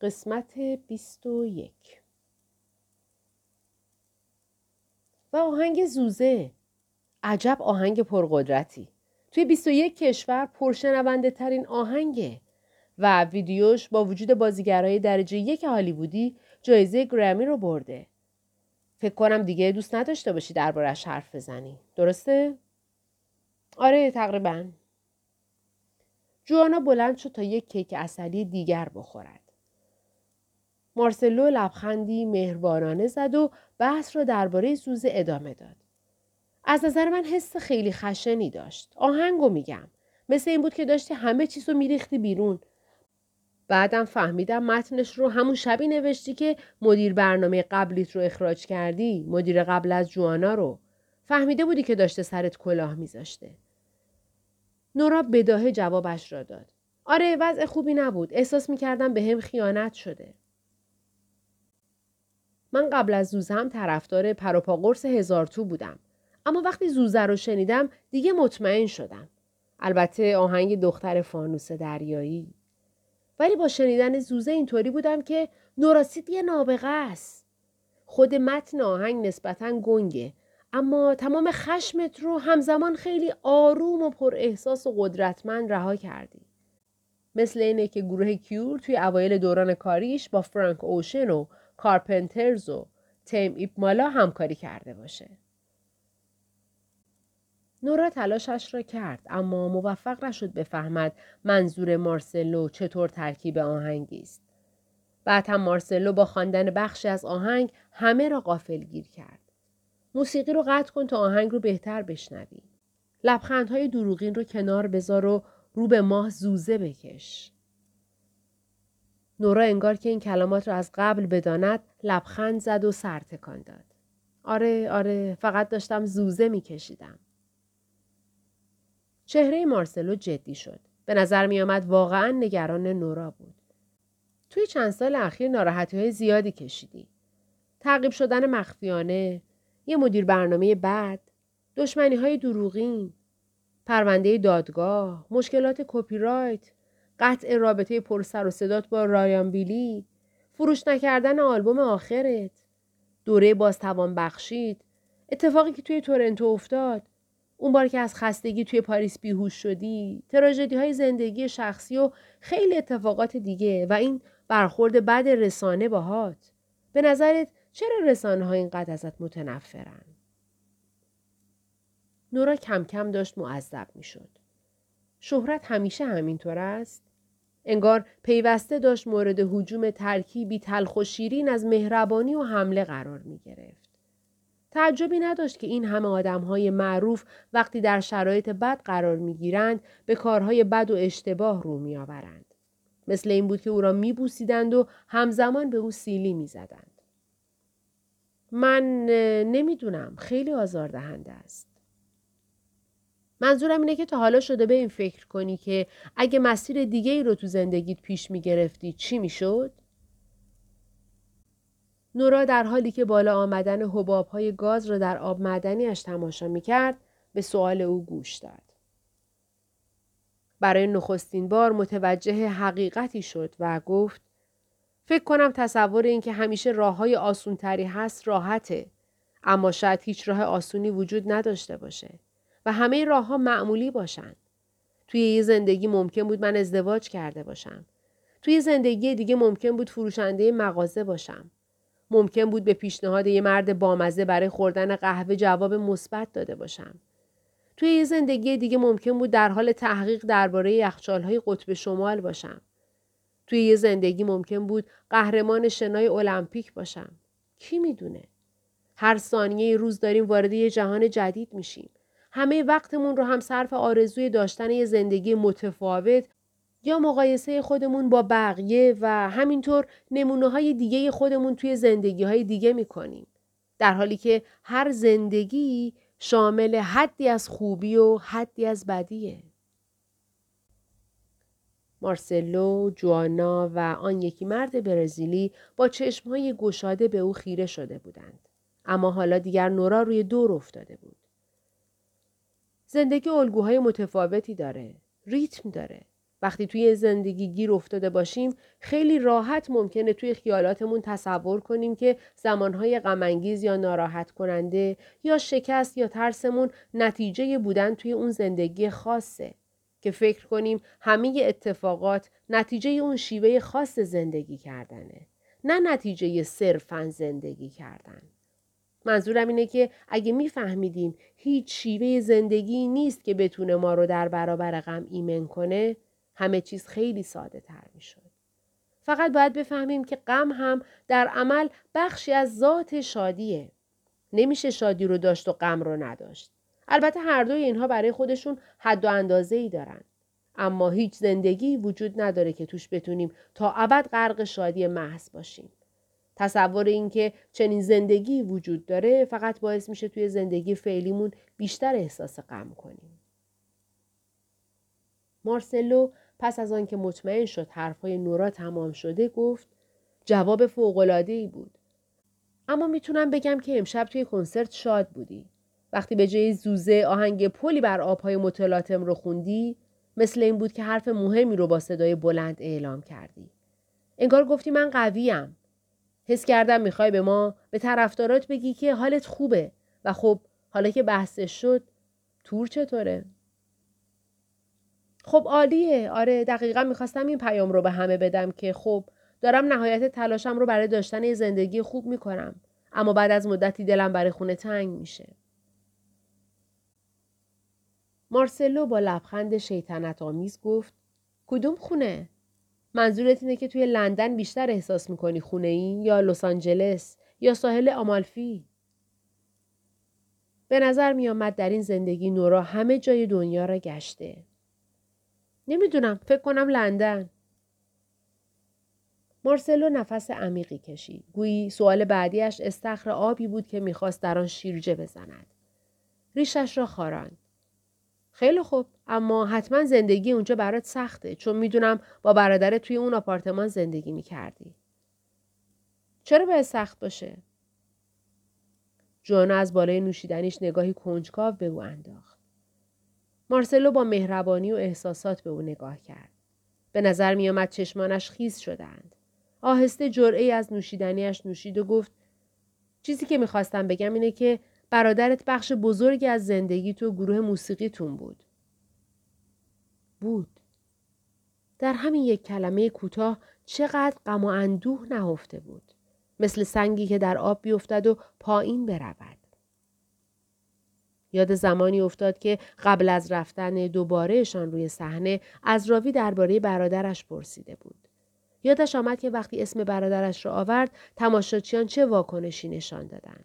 قسمت 21 و آهنگ زوزه. عجب آهنگ پرقدرتی. توی 21 کشور پرشنونده ترین آهنگه و ویدیوش با وجود بازیگرای درجه یک هالیوودی جایزه گرمی رو برده. فکر کنم دیگه دوست نداشته باشی دربارش حرف بزنی. درسته؟ آره تقریبا. جوانا بلند شد تا یک کیک اصلی دیگر بخورد. مارسلو لبخندی مهربانانه زد و بحث را درباره زوزه ادامه داد. از نظر من حس خیلی خشنی داشت. آهنگو میگم. مثل این بود که داشتی همه چیز رو میریختی بیرون. بعدم فهمیدم متنش رو همون شبی نوشتی که مدیر برنامه قبلیت رو اخراج کردی. مدیر قبل از جوانا رو. فهمیده بودی که داشته سرت کلاه میذاشته. نورا بداهه جوابش را داد. آره وضع خوبی نبود. احساس می‌کردم به هم خیانت شده. من قبل از زوزه هم طرفدار پروپا قرص هزار تو بودم. اما وقتی زوزه رو شنیدم دیگه مطمئن شدم. البته آهنگ دختر فانوس دریایی. ولی با شنیدن زوزه اینطوری بودم که نوراسید یه نابغه است. خود متن آهنگ نسبتا گنگه اما تمام خشمت رو همزمان خیلی آروم و پر احساس و قدرتمند رها کردی. مثل اینه که گروه کیور توی اوایل دوران کاریش با فرانک اوشن و کارپنترز و تیم ایمپالا همکاری کرده باشه. نورا تلاشش را کرد اما موفق نشد بفهمد منظور مارسلو چطور ترکیب آهنگی است. بعد هم مارسلو با خواندن بخشی از آهنگ همه را غافلگیر کرد. موسیقی رو قطع کن تا آهنگ رو بهتر بشنوی. لبخندهای دروغین رو کنار بذار و رو به ماه زوزه بکش. نورا انگار که این کلمات را از قبل بداند لبخند زد و سر تکان داد. آره آره فقط داشتم زوزه میکشیدم. چهره مارسلو جدی شد. به نظر می آمد واقعا نگران نورا بود. توی چند سال اخیر ناراحتی های زیادی کشیدی. تعقیب شدن مخفیانه، یه مدیر برنامه بد، دشمنی های دروغین، پرونده دادگاه، مشکلات کپی رایت، قطع رابطه پرسر و صدات با رایان بیلی، فروش نکردن آلبوم آخرت، دوره بازتوان بخشید، اتفاقی که توی تورنتو افتاد، اون بار که از خستگی توی پاریس بیهوش شدی، تراژدی های زندگی شخصی و خیلی اتفاقات دیگه و این برخورد بد رسانه باهات. به نظرت چرا رسانه ها اینقدر ازت متنفرن؟ نورا کم کم داشت معذب می شد. شهرت همیشه همینطور است؟ انگار پیوسته داشت مورد حجوم ترکیبی تلخ و شیرین از مهربانی و حمله قرار می گرفت. تعجبی نداشت که این همه آدم های معروف وقتی در شرایط بد قرار می گیرند به کارهای بد و اشتباه رو می آورند. مثل این بود که او را می بوسیدند و همزمان به او سیلی می زدند. من نمی‌دونم خیلی آزاردهنده است. منظورم اینه که تا حالا شده به این فکر کنی که اگه مسیر دیگه ای رو تو زندگیت پیش می گرفتی چی می شد؟ نورا در حالی که بالا آمدن حباب های گاز را در آب معدنیش تماشا می کرد به سوال او گوش داد. برای نخستین بار متوجه حقیقتی شد و گفت فکر کنم تصور این که همیشه راه های آسون تری هست راحته اما شاید هیچ راه آسونی وجود نداشته باشه. و همه راه ها معمولی باشن. توی یه زندگی ممکن بود من ازدواج کرده باشم. توی زندگی دیگه ممکن بود فروشنده مغازه باشم. ممکن بود به پیشنهاد یه مرد بامزه برای خوردن قهوه جواب مثبت داده باشم. توی یه زندگی دیگه ممکن بود در حال تحقیق درباره یخچالهای قطب شمال باشم. توی یه زندگی ممکن بود قهرمان شنای المپیک باشم. کی می‌دونه؟ هر ثانیه روز داریم وارد یه جهان جدید میشیم. همه وقتمون رو هم صرف آرزوی داشتن یه زندگی متفاوت یا مقایسه خودمون با بقیه و همینطور نمونه های دیگه خودمون توی زندگی های دیگه می‌کنیم. در حالی که هر زندگی شامل حدی از خوبی و حدی از بدیه. مارسلو، جوانا و آن یکی مرد برزیلی با چشمهای گشاده به او خیره شده بودند. اما حالا دیگر نورا روی دور افتاده بود. زندگی الگوهای متفاوتی داره. ریتم داره. وقتی توی زندگی گیر افتاده باشیم خیلی راحت ممکنه توی خیالاتمون تصور کنیم که زمانهای غمانگیز یا ناراحت کننده یا شکست یا ترسمون نتیجه بودن توی اون زندگی خاصه که فکر کنیم همه اتفاقات نتیجه اون شیوه خاص زندگی کردنه نه نتیجه صرفا زندگی کردن منظورم اینه که اگه میفهمیدیم هیچ شیوه زندگی نیست که بتونه ما رو در برابر غم ایمن کنه همه چیز خیلی ساده تر می شد. فقط باید بفهمیم که غم هم در عمل بخشی از ذات شادیه. نمیشه شادی رو داشت و غم رو نداشت. البته هر دوی اینها برای خودشون حد و اندازه ای دارن. اما هیچ زندگی وجود نداره که توش بتونیم تا ابد غرق شادی محض باشیم. تصور اینکه چنین زندگی وجود داره فقط باعث میشه توی زندگی فعلیمون بیشتر احساس غم کنیم. مارسلو پس از آنکه مطمئن شد حرفهای نورا تمام شده گفت جواب ای بود. اما می‌تونم بگم که امشب توی کنسرت شاد بودی. وقتی به جای زوزه آهنگ پلی بر آبهای متلاطم رو خوندی مثل این بود که حرف مهمی رو با صدای بلند اعلام کردی. انگار گفتی من قویم. حس کردم می‌خوای به ما به طرفدارات بگی که حالت خوبه و خب حالا که بحثش شد تور چطوره؟ خب عالیه آره دقیقا می‌خواستم این پیام رو به همه بدم که خب دارم نهایت تلاشم رو برای داشتن یه زندگی خوب می‌کنم اما بعد از مدتی دلم برای خونه تنگ میشه مارسلو با لبخند شیطنت آمیز گفت کدوم خونه؟ منظورت اینه که توی لندن بیشتر احساس می‌کنی خونه ای یا لس آنجلس یا ساحل آمالفی؟ به نظر میآمد در این زندگی نورا همه جای دنیا را گشته. نمی‌دونم فکر کنم لندن. مارسلو نفس عمیقی کشید. گویی سوال بعدیش استخر آبی بود که می‌خواست در آن شیرجه بزند. ریشش را خاراند. خیلی خوب اما حتما زندگی اونجا برات سخته چون می‌دونم با برادرت توی اون آپارتمان زندگی می‌کردی. چرا باید سخت باشه؟ جوانا از بالای نوشیدنیش نگاهی کنجکاو به او انداخت. مارسلو با مهربانی و احساسات به او نگاه کرد. به نظر می آمد چشمانش خیز شدند. آهسته جرعه از نوشیدنیش نوشید و گفت چیزی که می‌خواستم بگم اینه که برادرت بخش بزرگی از زندگی تو گروه موسیقیتون بود. بود. در همین یک کلمه کوتاه چقدر غم و اندوه نهفته بود. مثل سنگی که در آب بیفتد و پایین برود. یاد زمانی افتاد که قبل از رفتن دوبارهشان روی صحنه از راوی درباره برادرش پرسیده بود. یادش آمد که وقتی اسم برادرش را آورد تماشاچیان چه واکنشی نشان دادند.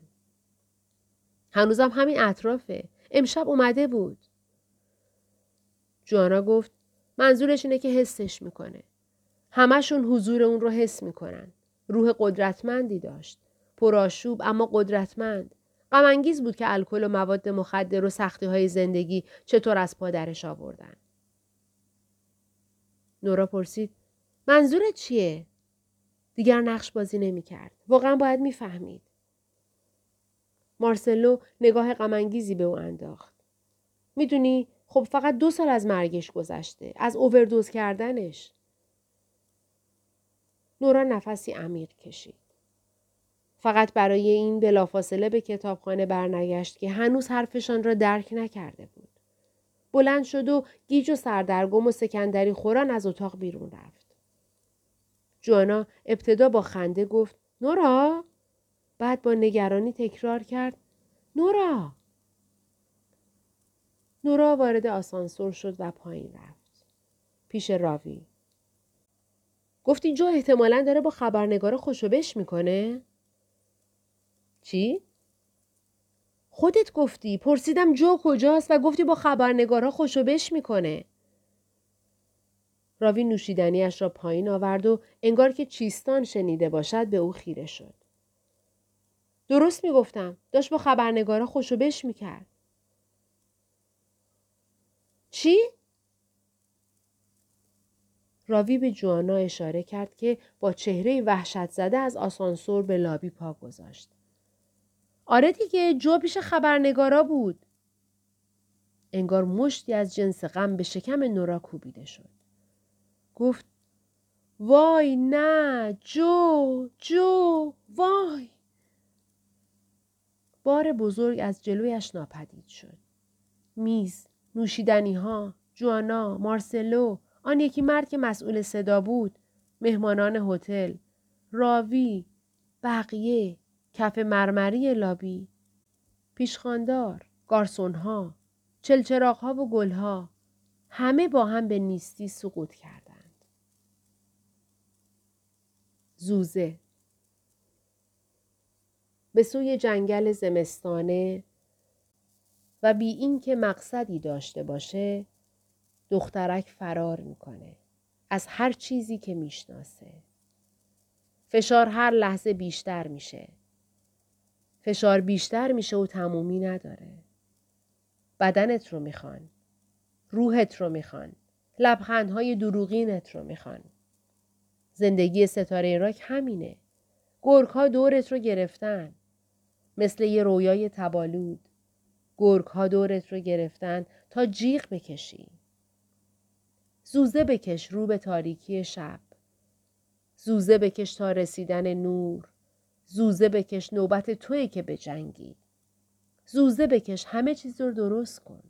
هنوزم همین اطرافه. امشب اومده بود. جوانا گفت منظورش اینه که حسش می‌کنه. همشون حضور اون رو حس می‌کنن. روح قدرتمندی داشت. پرآشوب اما قدرتمند. غمانگیز بود که الکل و مواد مخدر و سختی های زندگی چطور از پادرش آوردن. نورا پرسید منظورت چیه؟ دیگر نقش بازی نمی کرد. واقعا باید می‌فهمید. مارسلو نگاه غمانگیزی به او انداخت. می‌دونی خب فقط دو سال از مرگش گذشته. از اووردوز کردنش. نورا نفسی عمیق کشید. فقط برای این بلافاصله به کتابخانه برنگشت که هنوز حرفشان را درک نکرده بود. بلند شد و گیج و سردرگم و سکندری خوران از اتاق بیرون رفت. جوانا ابتدا با خنده گفت نورا بعد با نگرانی تکرار کرد نورا نورا وارد آسانسور شد و پایین رفت. پیش راوی. گفتی جو احتمالا داره با خبرنگار خوشوبش می‌کنه؟ چی؟ خودت گفتی پرسیدم جو کجاست و گفتی با خبرنگارها خوشو بش می‌کنه. راوی نوشیدنیش را پایین آورد و انگار که چیستان شنیده باشد به او خیره شد. درست می‌گفتم. داشت با خبرنگارا خوشو بش می‌کرد. چی؟ راوی به جوانا اشاره کرد که با چهره وحشت زده از آسانسور به لابی پا گذاشت. آره دیگه جو پیش خبرنگارا بود. انگار مشتی از جنس غم به شکم نورا کوبیده شد. گفت وای نه جو جو وای بار بزرگ از جلویش ناپدید شد میز نوشیدنی ها جوانا مارسلو آن یکی مرد که مسئول صدا بود مهمانان هتل راوی بقیه کف مرمری لابی پیشخاندار گارسونها چلچراغها و گلها همه با هم به نیستی سقوط کردند. زوزه. به سوی جنگل زمستانه و بی اینکه مقصدی داشته باشه دخترک فرار می‌کنه از هر چیزی که می‌شناسه. فشار هر لحظه بیشتر میشه. فشار بیشتر میشه و تمومی نداره. بدنت رو می‌خوان روحت رو می‌خوان لبخندهای دروغینت رو می‌خوان. زندگی ستاره راک همینه. گرگ ها دورت رو گرفتن. مثل یه رویای تبالود. گرگ ها دورت رو گرفتن تا جیغ بکشی. زوزه بکش رو به تاریکی شب. زوزه بکش تا رسیدن نور. زوزه بکش نوبت توی که به جنگی. زوزه بکش همه چیز رو درست کن.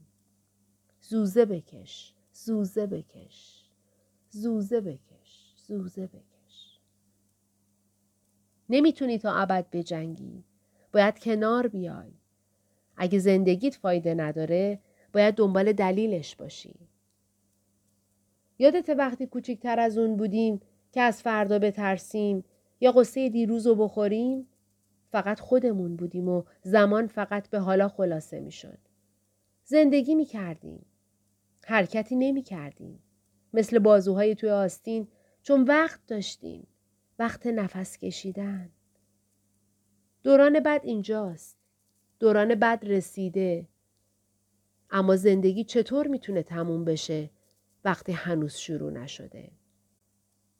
زوزه بکش زوزه بکش. زوزه بکش زوزه بکش. نمی‌تونی تا ابد بجنگی. باید کنار بیای. اگه زندگیت فایده نداره باید دنبال دلیلش باشی یادت وقتی کوچیکتر از اون بودیم که از فردا بترسیم یا قصه دیروز رو بخوریم فقط خودمون بودیم و زمان فقط به حالا خلاصه می شد. زندگی می کردیم. حرکتی نمی کردیم. مثل بازوهای توی آستین چون وقت داشتیم. وقت نفس کشیدن. دوران بد اینجاست. دوران بد رسیده. اما زندگی چطور می‌تونه تموم بشه وقتی هنوز شروع نشده؟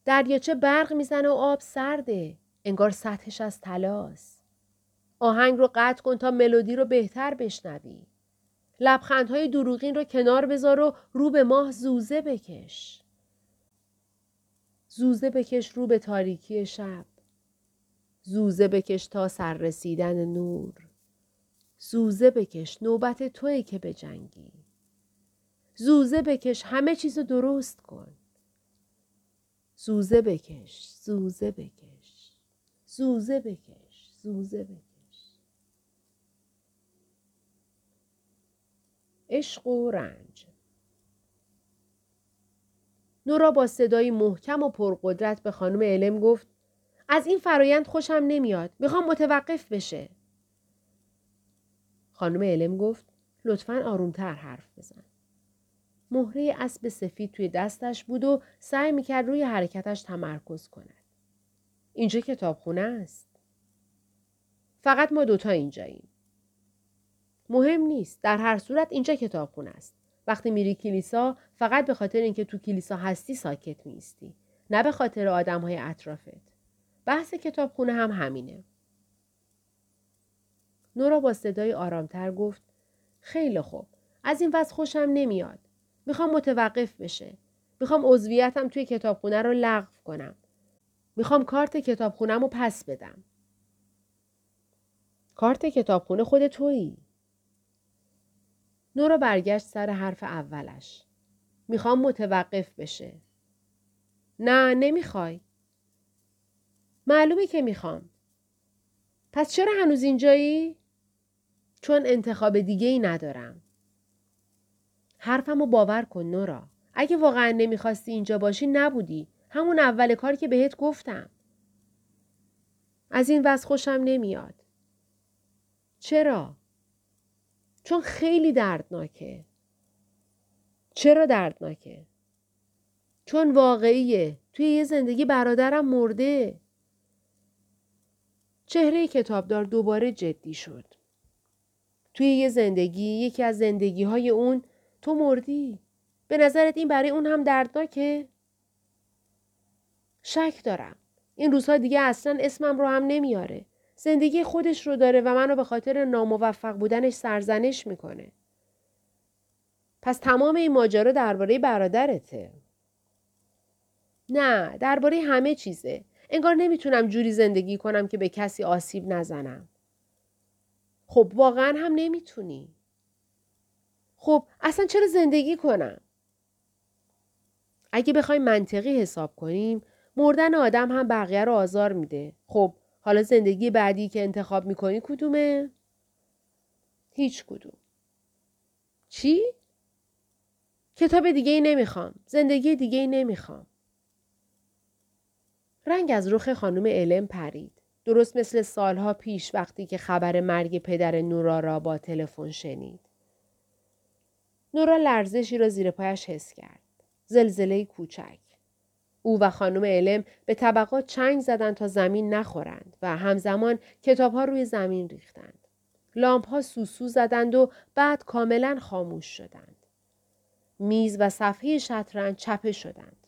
دریاچه برق می‌زنه و آب سرده. انگار سطحش از تلاست. آهنگ رو قطع کن تا ملودی رو بهتر بشنوی. لبخندهای دروغین رو کنار بذار و رو به ماه زوزه بکش. زوزه بکش رو به تاریکی شب. زوزه بکش تا سر رسیدن نور. زوزه بکش نوبت توی که به جنگی. زوزه بکش همه چیز رو درست کن. زوزه بکش زوزه بکش زوزه بکش زوزه بکش عشق و رنج نورا با صدایی محکم و پرقدرت به خانم علم گفت از این فرایند خوشم نمیاد می‌خوام متوقف بشه خانم علم گفت لطفا آرومتر حرف بزن مهره اسب سفید توی دستش بود و سعی می‌کرد روی حرکتش تمرکز کند. اینجا کتابخونه است. فقط ما دوتا اینجاییم. مهم نیست. در هر صورت اینجا کتابخونه است. وقتی میری کلیسا فقط به خاطر اینکه تو کلیسا هستی ساکت میستی. نه به خاطر آدم های اطرافت. بحث کتابخونه هم همینه. نورا با صدای آرامتر گفت خیلی خوب. از این وضع خوشم نمیاد. می‌خوام متوقف بشه. می‌خوام عضویتم توی کتابخونه رو لغو کنم. می‌خوام کارت کتابخونم رو پس بدم. کارت کتابخونه خود تویی. نورا برگشت سر حرف اولش. می‌خوام متوقف بشه. نه نمی‌خوای. معلومه که می‌خوام. پس چرا هنوز اینجایی؟ چون انتخاب دیگه ای ندارم. حرفمو باور کن نورا. اگه واقعا نمی‌خواستی اینجا باشی نبودی. همون اول کار که بهت گفتم. از این وضع خوشم نمیاد. چرا؟ چون خیلی دردناکه. چرا دردناکه؟ چون واقعیه. توی یه زندگی برادرم مرده. چهره کتابدار دوباره جدی شد. توی یه زندگی یکی از زندگی های اون تو مردی. به نظرت این برای اون هم دردناکه؟ شک دارم. این روزها دیگه اصلا اسمم رو هم نمیاره. زندگی خودش رو داره و منو به خاطر ناموفق بودنش سرزنش می‌کنه. پس تمام این ماجرا درباره برادرته. نه درباره همه چیزه انگار نمی‌تونم جوری زندگی کنم که به کسی آسیب نزنم خب واقعا هم نمی‌تونی خب اصلا چرا زندگی کنم اگه بخوایم منطقی حساب کنیم مردن آدم هم بقیه رو آزار میده خب حالا زندگی بعدی که انتخاب می‌کنی کدومه؟ هیچ کدوم. چی؟ کتاب دیگه ای نمی‌خوام. زندگی دیگه ای نمی‌خوام. رنگ از رخ خانم علم پرید. درست مثل سالها پیش وقتی که خبر مرگ پدر نورا را با تلفن شنید. نورا لرزشی را زیر پایش حس کرد. زلزله کوچک. او و خانم علم به طبقات چنگ زدند تا زمین نخورند و همزمان کتابها روی زمین ریختند. لامپ ها سوسو زدند و بعد کاملا خاموش شدند. میز و صفحه شطرنج چپه شدند.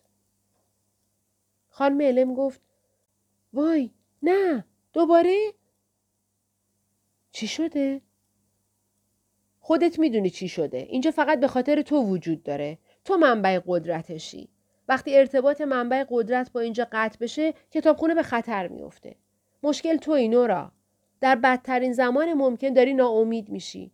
خانم علم گفت وای نه دوباره چی شده؟ خودت می‌دونی چی شده. اینجا فقط به خاطر تو وجود داره. تو منبع قدرتشی. وقتی ارتباط منبع قدرت با اینجا قطع بشه کتابخونه به خطر میفته. مشکل تو نورا. در بدترین زمان ممکن داری ناامید میشی.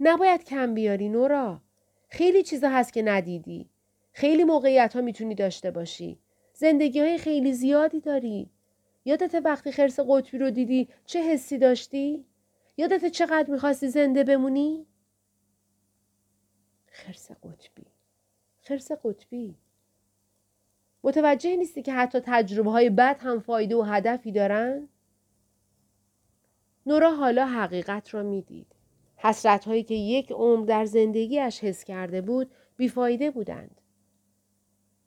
نباید کم بیاری نورا. خیلی چیزا هست که ندیدی. خیلی موقعیت ها می‌تونی داشته باشی. زندگی های خیلی زیادی داری. یادت وقتی خرس قطبی رو دیدی چه حسی داشتی؟ یادت چقدر می‌خواستی زنده بمونی؟ خرس قطبی. خرس قطبی. متوجه نیستی که حتی تجربه های بد هم فایده و هدفی دارن؟ نورا حالا حقیقت را می‌دید. حسرت هایی که یک عمر در زندگیش حس کرده بود بیفایده بودند.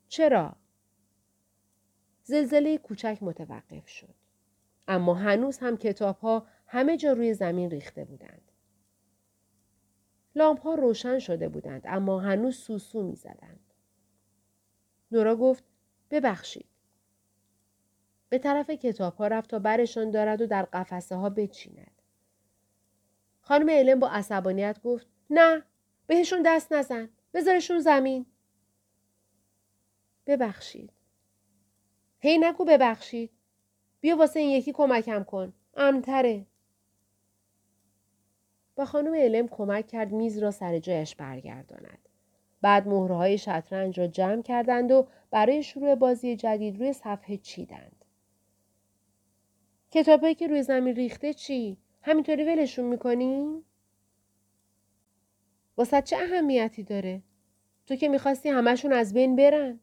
چرا؟ زلزله کوچک متوقف شد. اما هنوز هم کتاب ها همه جا روی زمین ریخته بودند. لامپ ها روشن شده بودند اما هنوز سوسو می زدند. نورا گفت ببخشید. به طرف کتاب ها رفت تا برشان دارد و در قفسه ها بچیند. خانم علم با عصبانیت گفت نه بهشون دست نزن بذارشون زمین ببخشید هی نگو ببخشید بیا واسه این یکی کمکم کن امتره با خانم علم کمک کرد میز را سر جایش برگرداند بعد مهرهای شطرنج را جمع کردند و برای شروع بازی جدید روی صفحه چیدند. کتابهایی که روی زمین ریخته چی؟ همینطوری ولشون می‌کنی؟ واسه چه اهمیتی داره؟ تو که می‌خواستی همشون از بین برن؟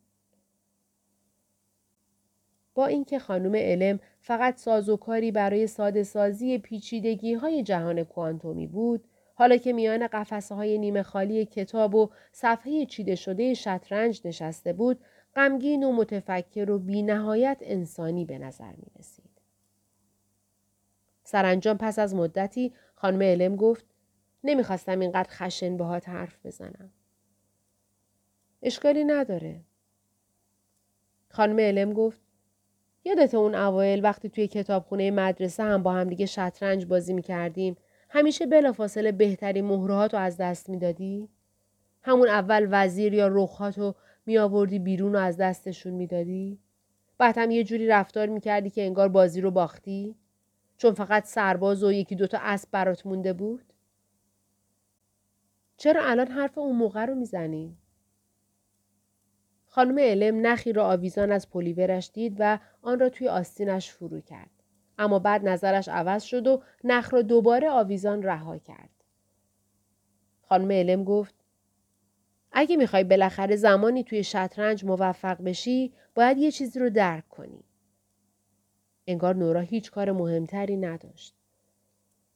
با اینکه خانم علم فقط سازوکاری برای ساده سازی پیچیدگی های جهان کوانتومی بود، حالا که میان قفسه های نیمه خالی کتاب و صفحه چیده شده شطرنج نشسته بود، غمگین و متفکر و بینهایت انسانی به نظر می رسید. سرانجام پس از مدتی خانم علم گفت نمی‌خواستم اینقدر خشن باهات حرف بزنم. اشکالی نداره. خانم علم گفت یادت اون اوایل وقتی توی کتابخونه مدرسه هم با هم دیگه شطرنج بازی می‌کردیم همیشه بلافاصله بهترین مهرهات رو از دست می‌دادی؟ همون اول وزیر یا رخهات رو میآوردی بیرون و از دستشون می‌دادی؟ بعد هم یه جوری رفتار می‌کردی که انگار بازی رو باختی؟ چون فقط سرباز و یکی دوتا اسب برات مونده بود؟ چرا الان حرف اون موقع رو می‌زنی؟ خانم علم نخی را آویزان از پلیورش دید و آن را توی آستینش فرو کرد. اما بعد نظرش عوض شد و نخ را دوباره آویزان رها کرد. خانم علم گفت اگه می‌خوای بالاخره زمانی توی شطرنج موفق بشی باید یه چیزی رو درک کنی. انگار نورا هیچ کار مهمتری نداشت.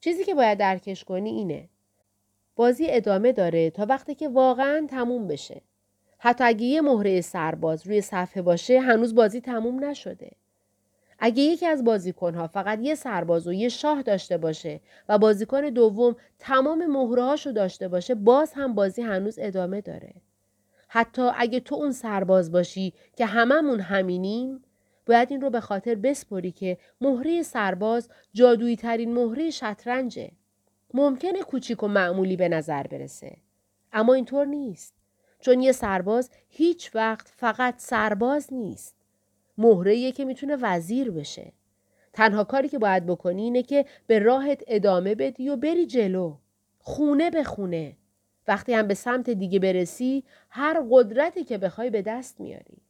چیزی که باید درکش کنی اینه. بازی ادامه داره تا وقتی که واقعا تموم بشه. حتی اگه یه مهره سرباز روی صفحه باشه هنوز بازی تموم نشده. اگه یکی از بازیکنها فقط یه سرباز و یه شاه داشته باشه و بازیکن دوم تمام مهرهاشو داشته باشه باز هم بازی هنوز ادامه داره. حتی اگه تو اون سرباز باشی که هممون همینیم باید این رو به خاطر بسپری که مهره سرباز جادویی ترین مهره شطرنجه. ممکنه کوچیک و معمولی به نظر برسه. اما اینطور نیست. چون یه سرباز هیچ وقت فقط سرباز نیست. مهره که می‌تونه وزیر بشه. تنها کاری که باید بکنی اینه که به راهت ادامه بدی و بری جلو. خونه به خونه. وقتی هم به سمت دیگه برسی هر قدرتی که بخوای به دست میاری.